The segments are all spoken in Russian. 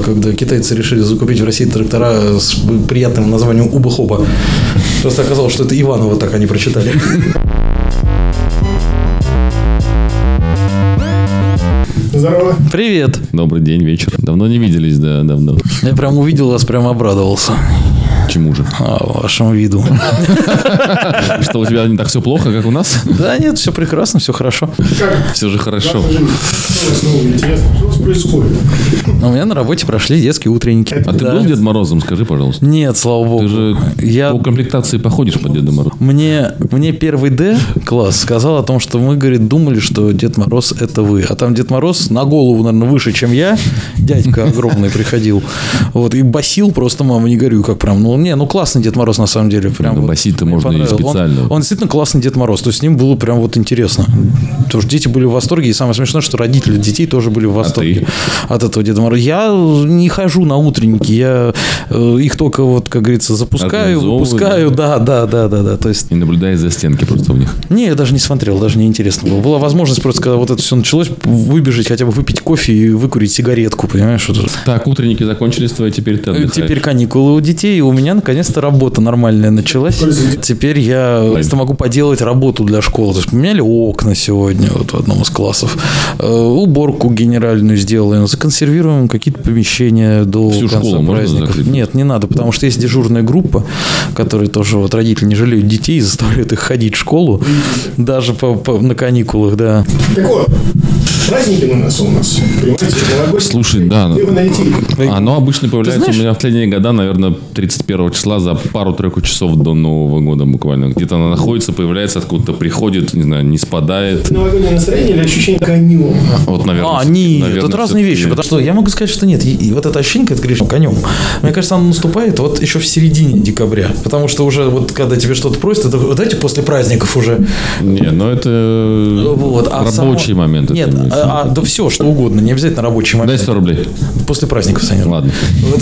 когда китайцы решили закупить в России трактора с приятным названием Уба-Хоба. Просто оказалось, что это Иваново так они прочитали. Здорово. Привет. Добрый день, вечер. Давно не виделись, да, давно. Я прям увидел вас, прям обрадовался. Чему же? А, вашему виду. Что у тебя не так все плохо, как у нас? Да нет, все прекрасно, все хорошо. Все же хорошо. Что у вас происходит? Меня на работе прошли детские утренники. А ты был Дед Морозом, скажи, пожалуйста? Нет, слава богу. Ты же Я по комплектации походишь под Деда Мороза. Мне, мне первый Д класс сказал о том, что мы, говорит, думали, что Дед Мороз это вы. А там Дед Мороз на голову, наверное, выше, чем я. Дядька огромный приходил. Вот, и басил просто маму, не горю, как прям. Ну, не, ну классный Дед Мороз на самом деле. Прям Ну, вот басить-то можно и понравилось. Он- специально. Он, действительно классный Дед Мороз. То есть с ним было прям вот интересно. Потому что дети были в восторге. И самое смешное, что родители детей тоже были в восторге ты? от этого Деда Мороза. Я не хожу на утренники. Я э, их только вот, как говорится, запускаю, выпускаю. Да, да, да, да, да. То есть И наблюдая за стенки просто в них. не, я даже не смотрел, даже не интересно было. Была возможность просто, когда вот это все началось, выбежать, хотя бы выпить кофе и выкурить сигаретку, понимаешь? Так, утренники закончились твои, теперь ты отдыхаешь. Теперь каникулы у детей, у меня наконец-то работа нормальная началась. Теперь я просто могу поделать работу для школы. То есть поменяли окна сегодня вот в одном из классов, Э, уборку генеральную сделаем, законсервируем какие-то помещения до Всю конца школу можно праздников. закрыть? Нет, не надо, потому что есть дежурная группа, которые тоже вот родители не жалеют детей, заставляют их ходить в школу, даже по, по- на каникулах, да. Так вот, праздники на носу у нас. Понимаете. Слушай, да. Где вы найти? Оно обычно появляется знаешь- у меня в последние года, наверное, 31 числа за пару-тройку часов до Нового года буквально. Где-то она находится, появляется, откуда-то приходит, не знаю, не спадает. Новогоднее настроение или ощущение конем? Вот, наверное. А, нет, наверное, тут разные вещи. Потому что я могу сказать, что нет. И, и вот это ощущение, когда ты говоришь конем, мне кажется, оно наступает вот еще в середине декабря. Потому что уже вот когда тебе что-то просят, это вот эти после праздников уже. Не, но это Вот, а рабочий само- момент. Нет, имеется а, а, да все, что угодно, не обязательно рабочий Дай момент. 100 рублей. После праздников, Саня. Ладно. Вот.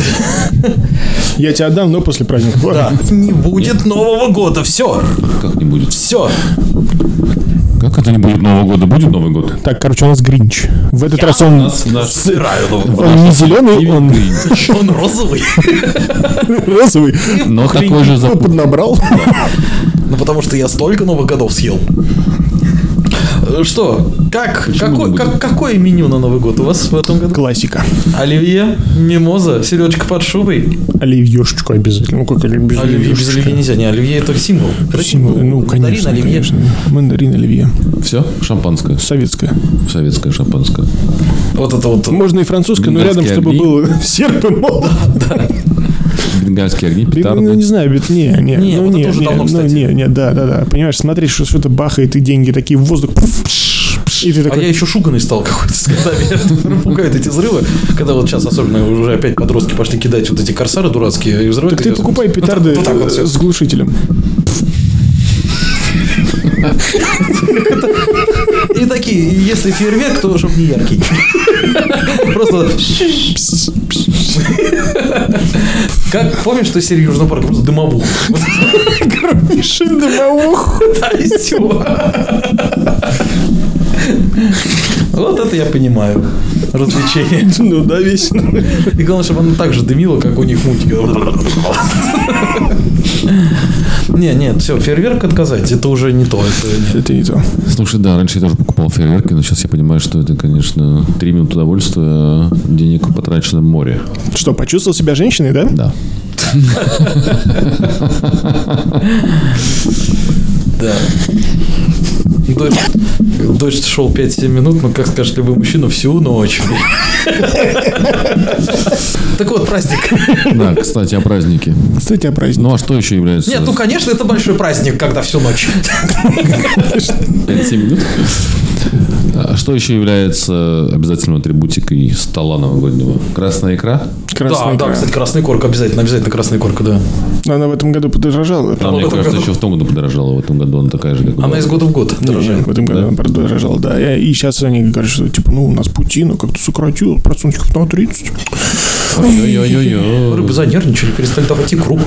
Я тебе отдам, но после праздников. Да. Не будет Нового года. Все. Как не будет? Все. Как это не будет Нового года? Будет Новый год? Так, короче, у нас Гринч. В этот раз он, Сыраю он не зеленый, он Он розовый. розовый. Но такой же запах. поднабрал. Ну, потому что я столько Новых годов съел. Что? Как? Какой, как- какое меню на Новый год у вас в этом году? Классика. Оливье, мимоза, селедочка под шубой. Оливьешечку обязательно. Ну, как оливье без Оливье без оливье нельзя. Не, оливье это символ. Это Символ, Ну, Мандарин, конечно, оливье. конечно. Мандарин, оливье. Все? Шампанское. Советское. Советское шампанское. Вот это вот. Можно и французское, но рядом, чтобы огни. был серп и молот. Бенгальские огни, Ну, петарды. не знаю, ведь не, не, Не, ну, вот не, уже не, давно, ну, не, не, да, да, да. Понимаешь, смотреть, что что-то бахает, и деньги такие в воздух. И ты А такой, я еще шуганый стал какой-то с годами. Пугают эти взрывы. Когда вот сейчас особенно уже опять подростки пошли кидать вот эти корсары дурацкие и взрывать. так ты покупай петарды с глушителем. И такие, если фейерверк, то чтобы не яркий. Просто... Как, помнишь, что серию Южного парка? Просто дымовух. Мишель дымовух. Да, и все. Вот это я понимаю. Развлечение. Ну да, весело. И главное, чтобы оно так же дымило, как у них в мультике. Не, нет, все, фейерверк отказать, это уже не то. Это. Это не то. Слушай, да, раньше я тоже покупал фейерверки, но сейчас я понимаю, что это, конечно, три минуты удовольствия, денег потрачено море. Что, почувствовал себя женщиной, да? Да. Да. Дождь, дождь шел 5-7 минут, но, как скажет любой мужчина, всю ночь. Так вот, праздник. Да, кстати, о празднике. Кстати, о празднике. Ну, а что еще является... Нет, ну, конечно, это большой праздник, когда всю ночь. 5-7 минут. А что еще является обязательной атрибутикой стола новогоднего? Красная икра? Красная да, да, икра. кстати, красный корка обязательно, обязательно красный корка, да. Но Она в этом году подорожала. А, мне в этом кажется, году- еще в том году подорожала. В этом году она такая же, как Она была. из года в год дорожает. в этом году она подорожала, да. И сейчас они говорят, что типа, ну, у нас Путин как-то сократил процентиков на 30. Ой-ой-ой-ой. Рыбы занервничали, перестали давать икру.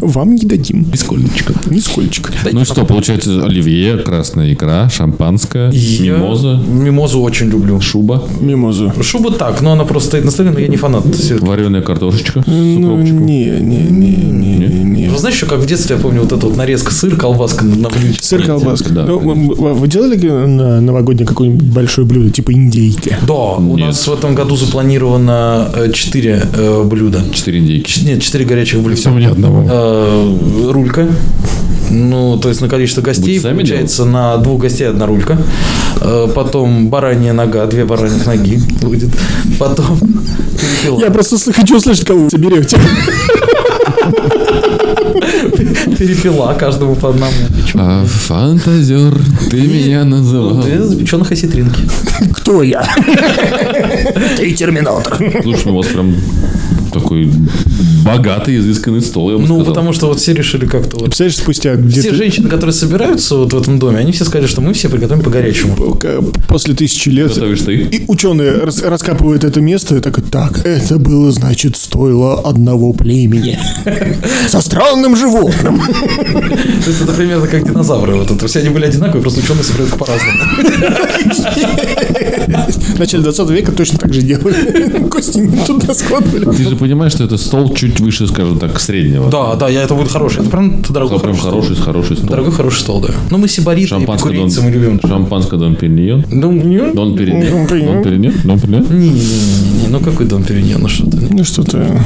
Вам не дадим. Нисколько. Нисколько. Ну и что, получается, оливье, красная икра, шампанское, Я мимоза, Мимозу очень люблю. шуба, Мимозу. Шуба так, но она просто стоит на столе, но я не фанат. Вареная картошечка с Ну, укропчиком. не, не, не, не, не, не. Вы знаете, еще как в детстве, я помню, вот эта вот нарезка сыр, колбаска на блюде. Сыр колбаска. Да. Ну, Вы делали на новогоднее какое-нибудь большое блюдо, типа индейки? Да, у Нет. нас в этом году запланировано 4 блюда. Четыре индейки. Ч- Нет, 4 горячих блюда. Все мне одного. Э, Рулька. Ну, то есть на количество гостей сами получается на двух гостей одна рулька. Э, Потом баранья нога, две бараньих ноги будет. Потом перепела. Я просто хочу услышать, кого вы соберете. перепела каждому по одному. А, фантазер, ты меня называл. Две запеченных осетринки. Кто я? Ты терминатор. Слушай, у вас прям такой богатый, изысканный стол, я бы Ну, сказал. потому что вот все решили как-то вот Представляешь, спустя все где-то женщины, которые собираются вот в этом доме, они все сказали, что мы все приготовим по горячему. к- после тысячи лет Готовишь ты? и ученые рас- раскапывают это место и так, так, это было, значит, стоило одного племени. Со странным животным. То есть это примерно как динозавры. Вот это. Все они были одинаковые, просто ученые собирают по-разному. В начале 20 века точно так же делали. Кости не туда складывали. Ты же понимаешь, что это стол чуть выше, скажем так, среднего. Да, да, я это будет хороший. Это прям дорогой хороший хороший, хороший стол. Дорогой хороший стол, да. Ну, мы сибариты, Шампанское Дон, мы любим. шампанское Дон Периньон. Дон Периньон. Дон Периньон. Дон Периньон. Дон Периньон. не, не, не, не, ну какой Дон Периньон, ну что ты. Ну что-то...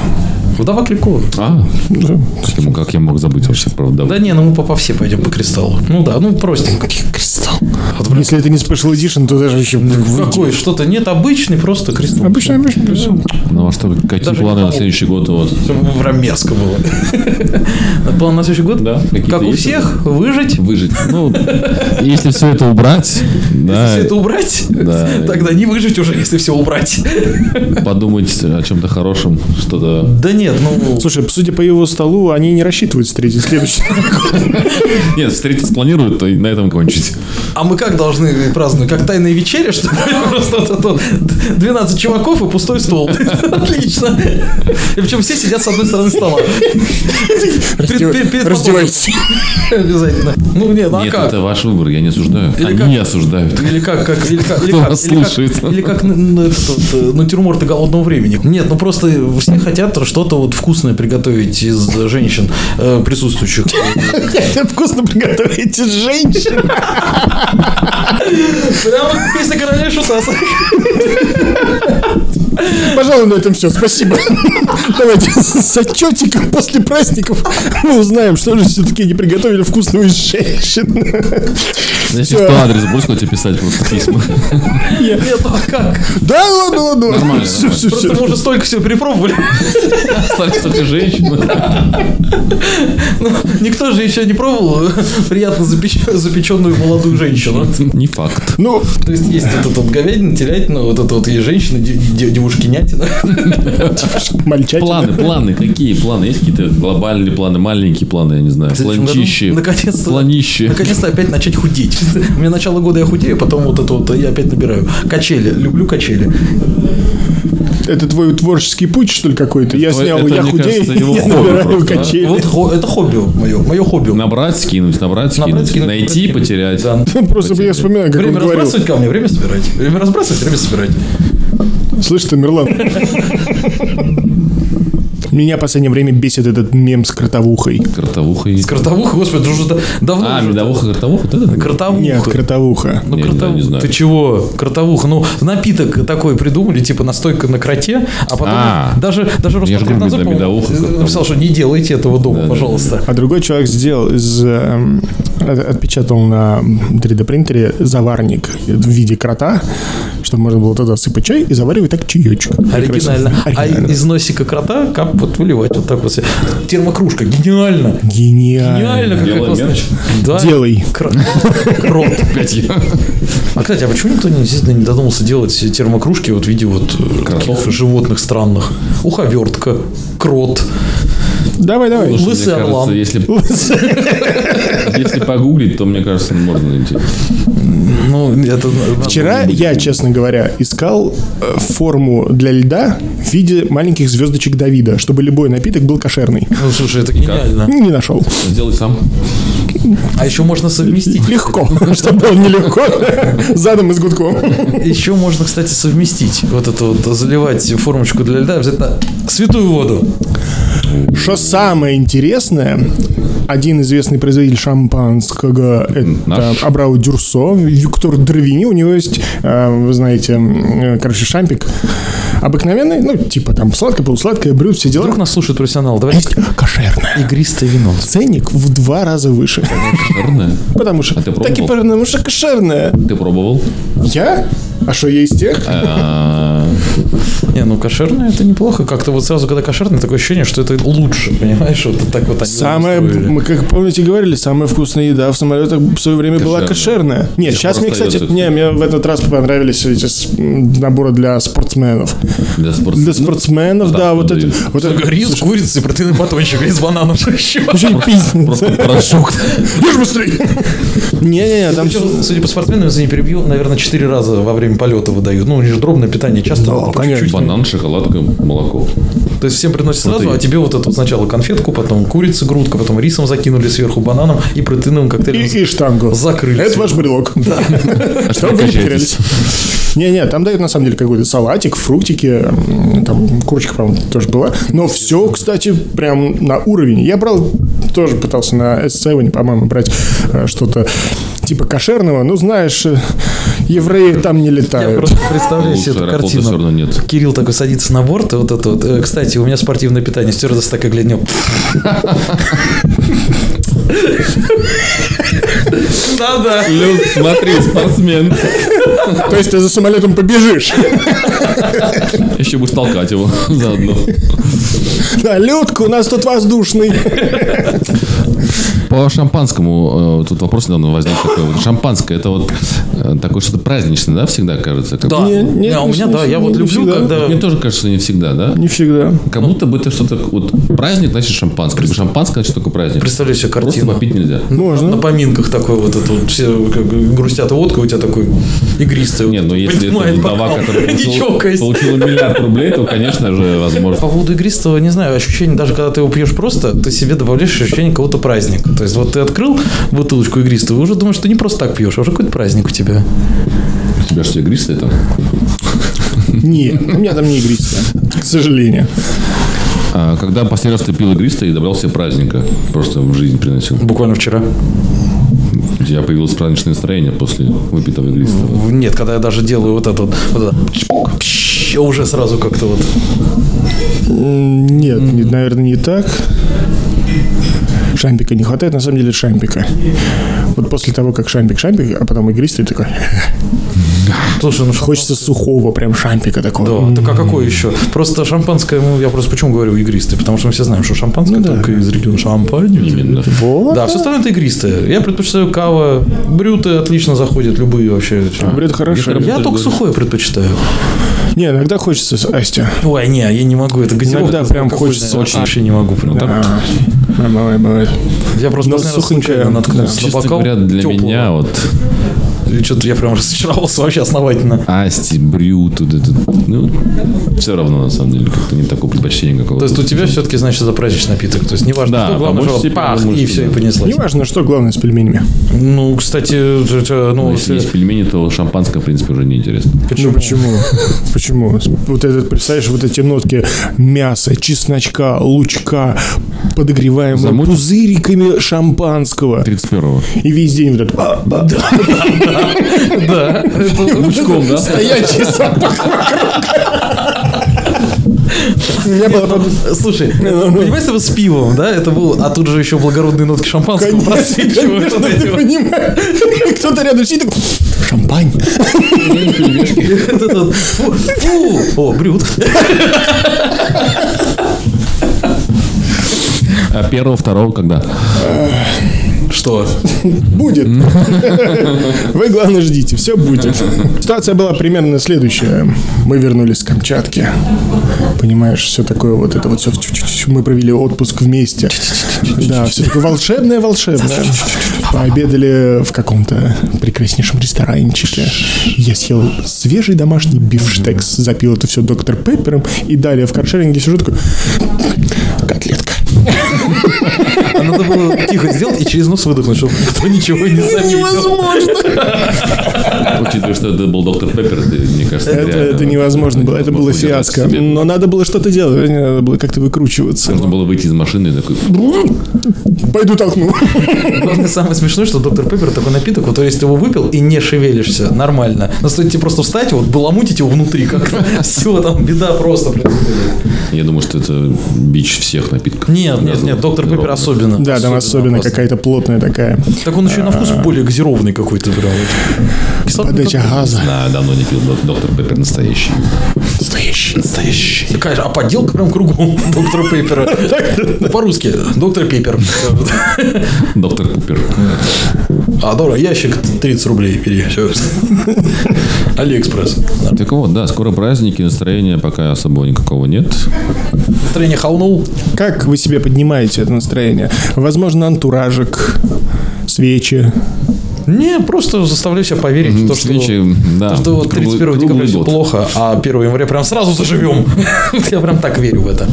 Вдова Крикова. А, да. почему, как я мог забыть вообще про вдову? Да не, ну мы по, по все пойдем по кристаллу. Ну да, ну простенько. Кристалл. Вот прям Если это не Special Edition, то даже еще... Какой? Что-то нет, обычный просто кристалл. Обычно, обычно. кристалл. Ну а что, какие Даже планы не на следующий год у вас? Прям мерзко было. План на следующий год? Да, Как у всех, выжить. Выжить. Ну, если все это убрать, да, Если все это убрать, Да. тогда не выжить уже, если все убрать. подумать о чем-то хорошем, что-то... Да нет, ну... Слушай, судя по его столу, они не рассчитывают встретить следующий. Нет, встретиться планируют, то и на этом кончить. А мы как должны праздновать? Как тайная вечеря, что ли? Просто вот это вот 12 чуваков и пустой стол. Отлично. И причем все сидят с одной стороны стола. Раздевайтесь. Обязательно. Ну нет, ну а Нет, как? это ваш выбор, я не осуждаю. Они осуждают. Или как, как, или как, или Кто как, или как, слушает? или э, натюрморты голодного времени. Нет, ну просто все хотят что-то вот вкусное приготовить из женщин э, присутствующих. Хотят вкусно приготовить из женщин. Прямо песня короля и шута. Пожалуй, на этом все. Спасибо. Давайте с отчетиком после праздников мы узнаем, что же все-таки не приготовили вкусного из женщин. Если Всё. что, адрес будешь хоть описать просто письма? Нет, ну а как? Да, ладно, ладно. Нормально, Просто мы уже столько всего перепробовали. Остались только женщины. Ну, никто же еще не пробовал приятно запеч- запеченную молодую женщину. Не факт. Ну, То есть есть эта вот говядина, телятина, вот это вот есть женщина, де- де- девушкинятина. мальчатина. Планы, планы, какие планы? Есть какие-то глобальные планы, маленькие планы, я не знаю. Планчище. Наконец-то. Планище. Наконец-то опять начать худеть. У меня начало года я худею, потом вот это вот я опять набираю. Качели. Люблю качели. Это твой творческий путь, что ли, какой-то? Я твой- снял, это, я мне худею, кажется, его я хобби набираю просто, качели. Вот это хобби мое. Мое хобби. Набрать, скинуть, набрать, скинуть. Набрать, скинуть, Найти, потерять. Да. Просто я вспоминаю, как Время он говорил. разбрасывать камни, время собирать. Время разбрасывать, время собирать. Слышь, Тамерлан. Меня в последнее время бесит этот мем с кротовухой. Картовуха есть. Кротовуха, господи, уже да- давно. А, уже. медовуха, картовуха? Вот это? Кротовуха. Нет, кротовуха. Ну, Не, кротов- не, знаю. Ты чего? Кротовуха. Ну, напиток такой придумали, типа настойка на кроте, а потом А. даже, даже Я да, кротовуха. написал, что не делайте этого дома, Да, да, пожалуйста. А другой человек сделал из... эм, от- отпечатал на 3D принтере заварник в виде крота, чтобы можно было туда сыпать чай и заваривать так чаечек. Оригинально. А Оригинально. из носика крота кап вот выливать вот так вот. Термокружка. Гениально. Гениально. Гениально. Мерч? Да. Делай. Кро- Крот. А, кстати, а почему никто не, действительно не додумался делать термокружки вот в виде вот э, каких-то животных странных? Уховертка, крот. Давай, давай. Слушай, Лысый орлан. кажется, если, если погуглить, то, мне кажется, можно найти. Ну, это... Вчера я, честно говоря, искал э, форму для льда в виде маленьких звездочек Давида, чтобы любой напиток был кошерный. Ну, слушай, это гениально. Не нашел. Сделай сам. А еще можно совместить. Легко, чтобы было нелегко. Задом и с гудком. Еще можно, кстати, совместить вот это вот, заливать формочку для льда, обязательно святую воду. Что самое интересное, один известный производитель шампанского, это Наш. Абрау Дюрсо, Виктор Дервини, у него есть, э, вы знаете, м, короче, шампик обыкновенный, ну, типа там сладкое, полусладкое, брют, все дела. Вдруг нас слушает профессионал. Давай Кошерное. игристое вино. Ценник в два раза выше. Кошерное. Потому что... А ты так и пробовал? потому что кошерное. Ты пробовал? Я? А что, есть тех? Не, ну кошерное это неплохо. Как-то вот сразу, когда кошерное, такое ощущение, что это лучше, понимаешь? Вот так вот они устроили. мы, как помните, говорили, самая вкусная еда в самолетах в свое время была Кошерная. кошерная. Нет, До сейчас мне, кстати, остается, не, мне в этот раз понравились эти наборы для спортсменов. Для спорта. Для спортсменов, да, да, вот это. продают. Вот это Рис, курица, протеиный батончик, рис, бананов, еще? Просто порошок. Ешь быстрее! Не-не-не, там... Причем, судя по спортсменам, если не перебью, наверное, 4 раза во время полета выдают. Ну, у них же дробное питание часто. Да, конечно. чуть-чуть. Банан, шоколадка, молоко. То есть всем приносят сразу, а тебе вот это вот сначала конфетку, потом курица, грудка, потом рисом закинули сверху бананом и протеиновым коктейлем. И, и штангу. Закрыли Это ваш брелок. Да. Чтобы вы не потерялись. Не-не, там дают на самом деле какой-то салатик, фруктики, там курочка, по-моему, тоже была. Но все, кстати, прям на уровень. Я брал, тоже пытался на S7, по-моему, брать э, что-то типа кошерного. Ну, знаешь, евреи там не Я летают. просто представляю себе эту картину. нет. Кирилл такой садится на борт, и вот это вот. э, Кстати, у меня спортивное питание, стюардесса такая гляднет. Да-да. Люд, смотри, спортсмен. То есть ты за самолетом побежишь. Еще будешь толкать его заодно. Да, Людка, у нас тут воздушный. По шампанскому, э, тут вопрос недавно возник такой. Вот шампанское, это вот э, такое что-то праздничное, да, всегда кажется? Как- Да, Не- Не, нет, а у не- меня, не да, я всегда, вот не люблю, всегда. когда... Мне тоже кажется, не всегда, да? Не всегда. Как будто бы это что-то... Вот праздник, значит шампанское. Либо шампанское, значит только праздник. Представляю себе Просто картину. попить нельзя. Можно. На поминках такой вот это вот, все как грустят водкой, у тебя такой игристый. Не, ну если это вдова, которая не получила, миллиард рублей, то, конечно же, возможно. По поводу игристого, не знаю, ощущение, даже когда ты его пьешь просто, ты себе добавляешь ощущение какого-то праздника. То есть вот ты открыл бутылочку игристого, и уже думаешь, что не просто так пьешь, а уже какой-то праздник у тебя. У тебя что, игристое там? Нет, у меня там не игристое, к сожалению. А когда последний раз ты пил игристое и добрался себе праздника? Просто в жизнь приносил. Буквально вчера. Тебя появилось праздничное настроение после выпитого игристого. Нет, когда я даже делаю вот это вот, вот это, уже сразу как-то вот. Нет, не- наверное, не так. Шампика не хватает, на самом деле, шампика. Вот после того, как шампик, шампик, а потом игристый такой, Слушай, ну хочется сухого прям шампика такого. Да, так а какой еще? Просто шампанское, ну, я просто почему говорю игристое? Потому что мы все знаем, что шампанское только из региона Шампань. Именно. Вот. Да, все остальное это игристое. Я предпочитаю кава, брюты отлично заходят, любые вообще. Бред хорошо. Мне Я только сухое предпочитаю. Не, иногда хочется, Астя. Ой, не, я не могу, это газировка. Иногда прям хочется вообще, очень. вообще не могу. Прям. А, бывает, бывает. Я просто случайно наткнулся да. на Честно бокал говоря, для меня вот что-то я прям разочаровался вообще основательно. Асти, Брю, тут это, ну, все равно, на самом деле, как-то не такое предпочтение какого-то. То есть у тебя все-таки, значит, это праздничный напиток. То есть неважно, Да, что, главное, помочь что пах, и все, и да. понеслась. Неважно, что главное с пельменями. Ну, кстати, ну, Ну, если есть пельмени, то шампанское, в принципе, уже неинтересно. Ну почему? Почему? Вот этот, представляешь, вот эти нотки мяса, чесночка, лучка, подогреваемого Замут- пузыриками шампанского. 31-го. И весь день вот это... ба- ба- Да. Лучком, да? Стоячий запах меня было... под- Слушай, понимаешь, это с пивом, да? Это был, а тут же еще благородные нотки шампанского просвечивают. Кто-то рядом сидит такой... Шампань. Фу. О, брют. А первого, второго когда? Что? Будет. Вы, главное, ждите. Все будет. Ситуация была примерно следующая. Мы вернулись с Камчатки. Понимаешь, все такое вот это вот все. Мы провели отпуск вместе. Да, все такое волшебное-волшебное. Пообедали в каком-то прекраснейшем ресторанчике. Я съел свежий домашний бифштекс, запил это все доктор Пеппером, и далее в каршеринге сижу такой, котлетка. А надо было тихо сделать и через нос выдохнуть, чтобы никто ничего не заметил. Учитывая, что это был доктор Пеппер, мне кажется, Это, реально это невозможно было, это было фиаско. Но надо было что-то делать, надо было как-то выкручиваться. Нужно было выйти из машины и такой... Пойду толкну. Главное, самое смешное, что доктор Пеппер такой напиток, вот если ты его выпил и не шевелишься нормально, но стоит тебе просто встать, вот баламутить его внутри как-то, все, там беда просто происходит. Я думаю, что это бич всех напитков. Нет, нет, нет, доктор Пеппер особенно. Да, там особенно какая-то плотная такая Так он еще и на вкус более газированный какой-то прям. подача газа. Да, давно не пил док- доктор Pepper настоящий. Настоящий. Настоящий. Такая же, а подделка прям кругом доктора Pepper а. По-русски. Доктор Pepper. Доктор Купер. А, дорого, ящик 30 рублей бери. Все. Алиэкспресс. Так вот, да, скоро праздники, настроения пока особого никакого нет. Настроение хаунул. Как вы себе поднимаете это настроение? Возможно, антуражик, свечи. Не, просто заставляю себя поверить в то, что... Свечи, да, То, что вот круглый- 31 декабря круглый все год. плохо, а 1 января прям сразу заживем. Я прям так верю в это.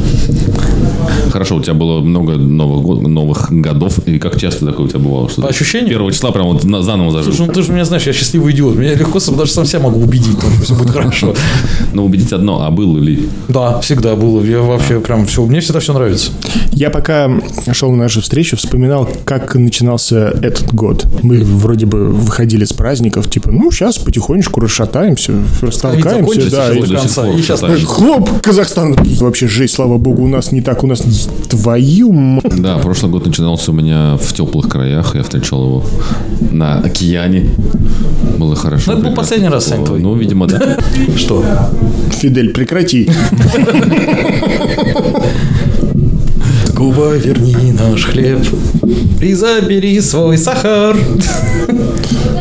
Хорошо, у тебя было много новых, новых годов. И как часто такое у тебя бывало? Что По ощущениям? Первого числа прям вот на- заново зажил. Слушай, ну ты же меня знаешь, я счастливый идиот. Меня легко даже сам себя могу убедить, что все будет хорошо. Но убедить одно, а было ли? Да, всегда было. Я вообще прям все, мне всегда все нравится. Я пока шел на нашу встречу, вспоминал, как начинался этот год. Мы вроде бы выходили с праздников, типа, ну, сейчас потихонечку расшатаемся, растолкаемся, да, и И сейчас. Хлоп, Казахстан. Вообще жесть, слава богу, у нас не так, у нас твою м- Да, прошлый год начинался у меня в теплых краях. Я встречал его на океане. Было хорошо. Ну, это был последний раз, Сань, твой. Ну, видимо, да. Что? Фидель, прекрати. Куба, верни наш хлеб и забери свой сахар.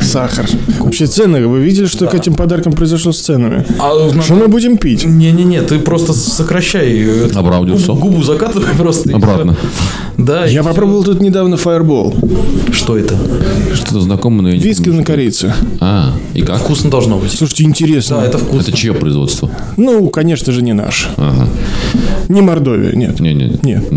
Сахар. Вообще цены, вы видели, что к этим подаркам произошло с ценами? А, Что мы будем пить? Не-не-не, ты просто сокращай. э, Абраудиусу. Губу, губу закатывай просто. и Обратно. Да. Я попробовал тут недавно Fireball. Что это? Что-то знакомое, но я не Виски помню, на корице. А, и как? Вкусно должно быть. Слушайте, интересно. Да, это вкусно. Это чье производство? Ну, конечно же, не наш. Ага. Не Мордовия, нет. Не-не. Нет.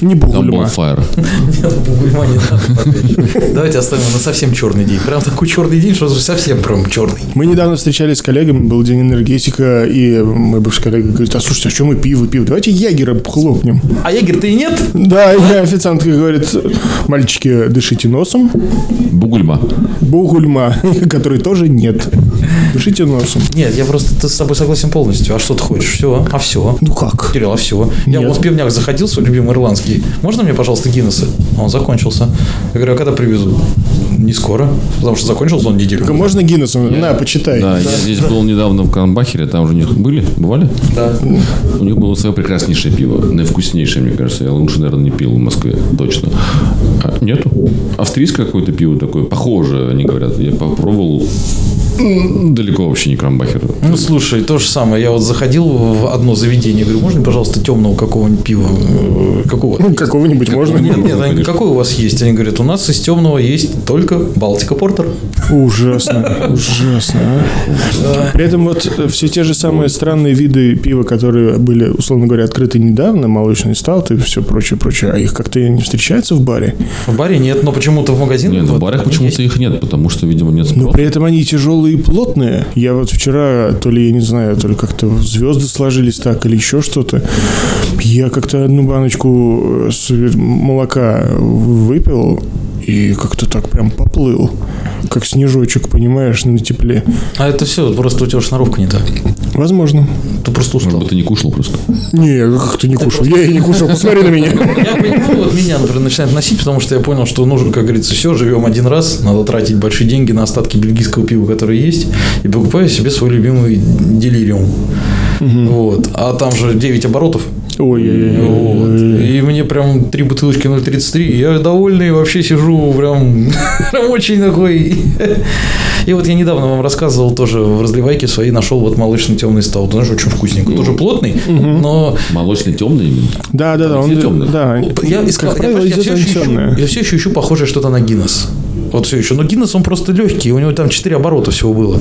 Не Там Бугульма. Bonfire. Нет, бугульма не надо. Давайте оставим на совсем черный день. Прям такой черный день, что совсем прям черный. Мы недавно встречались с коллегами, был день энергетика, и мой бывший коллега говорит, а слушайте, а что мы пиво, пиво? Давайте ягера хлопнем. А ягер ты и нет? Да, и официантка говорит, мальчики, дышите носом. Бугульма. Бугульма, который тоже нет. Дышите носом. Нет, я просто ты с тобой согласен полностью. А что ты хочешь? Все. А все. Ну как? Кирилл, а все. Я Нет. вот в пивняк заходил, свой любимый ирландский. Можно мне, пожалуйста, Гиннесса? А Он закончился. Я говорю, а когда привезу? Не скоро, потому что закончился он неделю. Только можно Гиннесом? На, почитай. Да, я здесь был недавно в Крамбахере, там же у них были, бывали? Да. У них было свое прекраснейшее пиво, наивкуснейшее, мне кажется. Я лучше, наверное, не пил в Москве, точно. А, нету? Австрийское какое-то пиво такое, похоже, они говорят. Я попробовал, далеко вообще не Крамбахер. Ну, слушай, то же самое. Я вот заходил в одно заведение, говорю, можно, пожалуйста, темного какого-нибудь пива? Э, Какого? Ну, Какого-нибудь можно? Нет, нет, они, какой у вас есть? Они говорят, у нас из темного есть только Балтика Портер. Ужасно, ужасно. а. При этом вот э, все те же самые странные виды пива, которые были, условно говоря, открыты недавно, молочный сталт и все прочее, прочее, а их как-то не встречается в баре. В баре нет, но почему-то в магазинах... Нет, в барах почему-то их нет, потому что, видимо, нет Но спроса. при этом они тяжелые и плотные. Я вот вчера, то ли, я не знаю, то ли как-то звезды сложились так, или еще что-то. Я как-то одну баночку э, молока выпил и как-то так прям поплыл. Как снежочек, понимаешь, на тепле. А это все, просто у тебя шнуровка не та. Возможно. Ты просто устал. Может быть, ты не кушал просто. Не, как ты не кушал? Я и не кушал, посмотри на меня. Я понимаю, вот меня, например, начинает носить, потому что я понял, что нужно, как говорится, все, живем один раз, надо тратить большие деньги на остатки бельгийского пива, которое есть, и покупаю себе свой любимый делириум. Вот. А там же 9 оборотов. Ой, Вот. И мне прям три бутылочки 0,33. Я довольный, вообще сижу прям, прям очень такой. И вот я недавно вам рассказывал тоже в разливайке своей нашел вот молочный темный стаут. Знаешь, очень вкусненько. Тоже плотный, но Молочный темный именно. Да, да, да, он, темное. да. я искал, я все еще ищу похожее что-то на Гиннес. Вот все еще. Но Гиннес, он просто легкий, у него там 4 оборота всего было.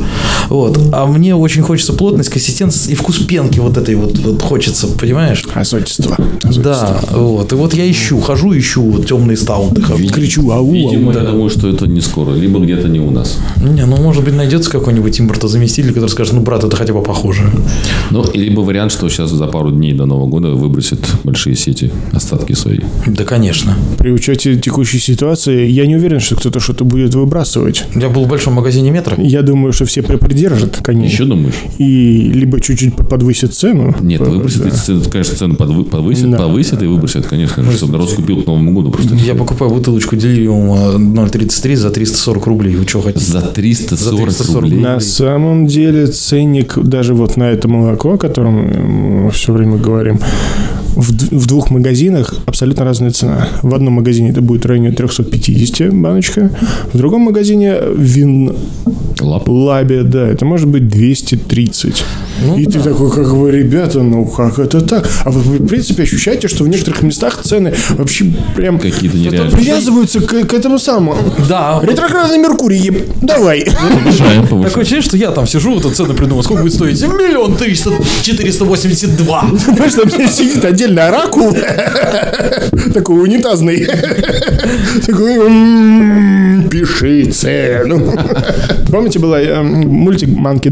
Вот. А мне очень хочется плотность, консистенция и вкус пенки вот этой вот, вот хочется, понимаешь? Азотиство. Да, вот. И вот я ищу, хожу, ищу вот темные стаунты. Кричу, ау, Видимо, ау. я думаю, что это не скоро, либо где-то не у нас. Не, ну может быть найдется какой-нибудь импортозаместитель, который скажет, ну брат, это хотя бы похоже. Ну, либо вариант, что сейчас за пару дней до Нового года выбросят большие сети остатки свои. Да, конечно. При учете текущей ситуации, я не уверен, что кто-то что-то будет выбрасывать. Я был в большом магазине метро. Я думаю, что все припридержат коней. Еще думаешь? И либо чуть-чуть подвысят цену. Нет, выбросят, да. цены, конечно, цены подвы- повысят, Да. повысят и выбросят, конечно, же, чтобы народ купил к Новому году просто. Я покупаю бутылочку делириума 0,33 за 340 рублей. Вы что хотите? За 340, 340 рублей. На самом деле ценник даже вот на это молоко, о котором мы все время говорим, в, в двух магазинах абсолютно разная цена. В одном магазине это будет в районе 350 баночка, в другом магазине вин Лап. лабе, да, это может быть 230. Ну и ты такой, как бы, ребята, ну как это так? А вы, в принципе, ощущаете, что в некоторых местах цены вообще прям Какие-то нереальные. привязываются к, к этому самому. Да. Ретроградный Меркурий, давай. Повышаем, Такое повышаем. ощущение, что я там сижу, вот цены придумал. Сколько будет стоить? Миллион триста четыреста восемьдесят два. Понимаешь, там сидит отдельный оракул, такой унитазный. Такой, «М, пиши цену. Помните, была э, мультик Monkey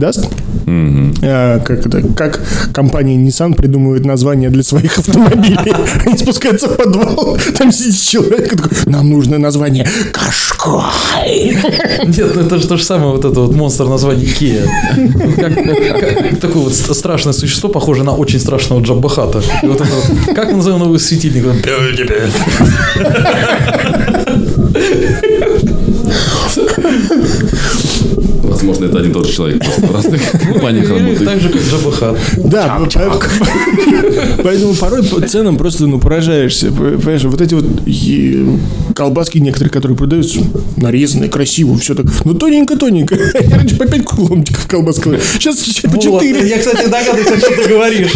Dust? Э, Как, это, как компания Nissan придумывает название для своих автомобилей. Они спускаются в подвал, там сидит человек, и такой, нам нужно название Кашкай. Нет, ну это же то же самое, вот это вот монстр название Икея. Как, как такое вот ст- страшное существо, похоже на очень страшного Джаббахата. И вот это вот, как мы назовем новый светильник? Он, «Пель-де-пель». Возможно, это один и тот же человек. Просто в разных компаниях Или работает. Так же, как Джаббахат. Да, по- поэтому порой по ценам просто ну, поражаешься. Понимаешь, вот эти вот колбаски некоторые, которые продаются, нарезанные, красиво, все так, ну тоненько-тоненько. Я раньше по 5 ломтиков колбас. Сейчас по Вот, 4. я, кстати, догадываюсь, о чем ты говоришь.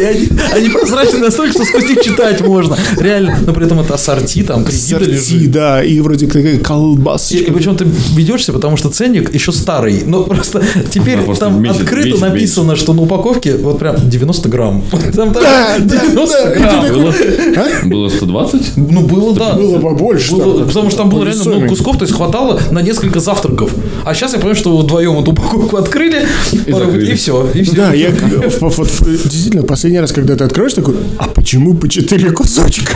И они, они прозрачны настолько, что сквозь них читать можно. Реально, но при этом это ассорти, там кредиты Сорти, лежит. да, и вроде такая И, колбасочка. и причем ты ведешься, потому что ценник еще старый. Но просто теперь Да, просто там месяц- открыто месяц написано, что на упаковке вот прям 90 грамм. Там так, Да, да, 90 да, и грамм. такой, Было, а? было 120? Ну, было, да. Было побольше. Было, там, потому что там было реально много повесомее. кусков, то есть хватало на несколько завтраков. А сейчас я понимаю, что вдвоем эту упаковку открыли, и, и все. И все. Да, я вот действительно последний раз, когда ты откроешь, такой, а почему по 4 кусочка?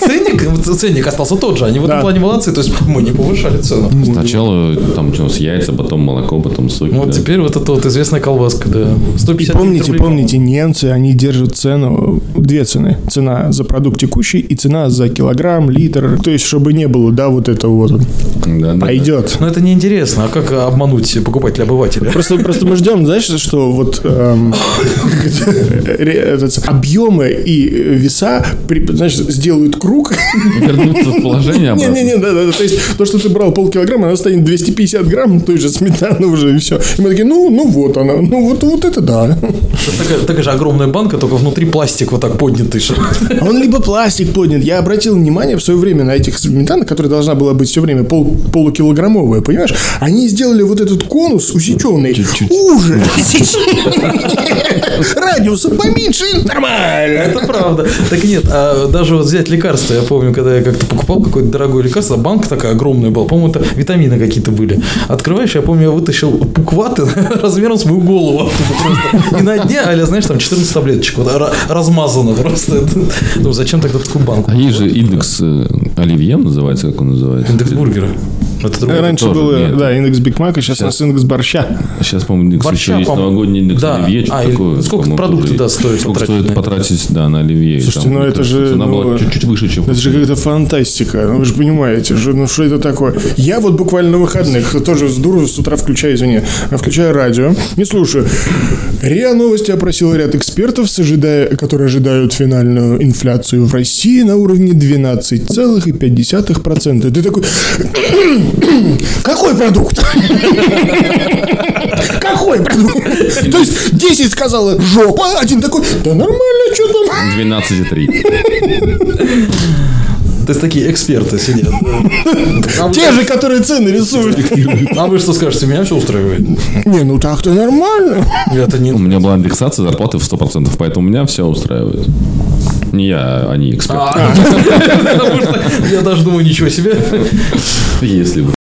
Ценник, ценник остался тот же. Они в этом плане молодцы. То есть мы не повышали цену. Сначала там что, с яйца, потом молоко, потом соки. Вот да. теперь вот эта вот известная колбаска, да. И 150 помните, помните, немцы, они держат цену, две цены. Цена за продукт текущий и цена за килограмм, литр. То есть, чтобы не было, да, вот этого вот. Да. Пойдет. Но это неинтересно. А как обмануть покупателя-обывателя? Просто, просто мы ждем, знаешь, что вот эм, этот, объемы и веса, при- знаешь, сделают круг. Вернуться в положение обратно. Не-не-не, да, да, да. То есть, то, что ты брал полкилограмма, она станет 250 грамм той же сметаны уже, и все. И мы такие, ну, ну вот она, ну вот, вот это да. Такая, такая же огромная банка, только внутри пластик вот так поднятый. что- Он либо пластик поднят. Я обратил внимание в свое время на этих сметанок, которая должна была быть все время пол, полукилограммовая, понимаешь? Они сделали вот этот конус усеченный. Чуть-чуть. Ужас! Радиусом поменьше, нормально. Это правда. Так нет, а даже вот взять лекарства. Я помню, когда я как-то покупал какое-то дорогое лекарство, банка такая огромная была. По-моему, это витамины какие-то были. Открываешь, я помню, я вытащил пукваты размером с мою голову. И на дне, а знаешь, там 14 таблеточек. Вот, ра- размазано просто. Ну, зачем тогда такую банку? А есть же индекс э, оливье называется, как он называется? Индекс бургера. Это другое. Раньше тоже было, нет. да, индекс Биг Мака, сейчас у нас индекс борща. Сейчас, по-моему, индекс Борща, еще есть по-моему. новогодний индекс Да. оливье, что А, такое. сколько продукты, да, стоит Сколько потратить стоит потратить, да, на оливье. Слушайте, Там, ну это же, Цена ну, была чуть-чуть выше, чем... Это же какая-то фантастика. Ну, вы же понимаете, же, ну что это такое? Я вот буквально на выходных тоже с дуру с утра включаю, извини, включаю радио и слушаю. РИА Новости опросила ряд экспертов, с ожидая, которые ожидают финальную инфляцию в России на уровне 12,5%. Ты такой, какой продукт? Какой продукт? То есть 10 сказала жопа, один такой, да нормально, что там? 12,3. То есть такие эксперты сидят. Те же, которые цены рисуют. А вы что скажете, меня все устраивает? Не, ну так-то нормально. Это не... У меня была индексация зарплаты в 100%, поэтому меня все устраивает. Не я, а они эксперты. А, Потому что я даже думаю, ничего себе. Если бы.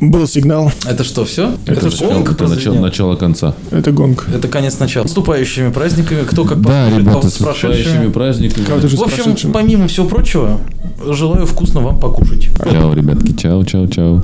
Был сигнал. Это что, все? Это начало, гонг это начало, начало конца. Это гонг. Это конец начала. С наступающими праздниками. Кто как Да, ребята, с наступающими праздниками. В общем, помимо всего прочего, желаю вкусно вам покушать. Чао, ребятки, чао, чао, чао.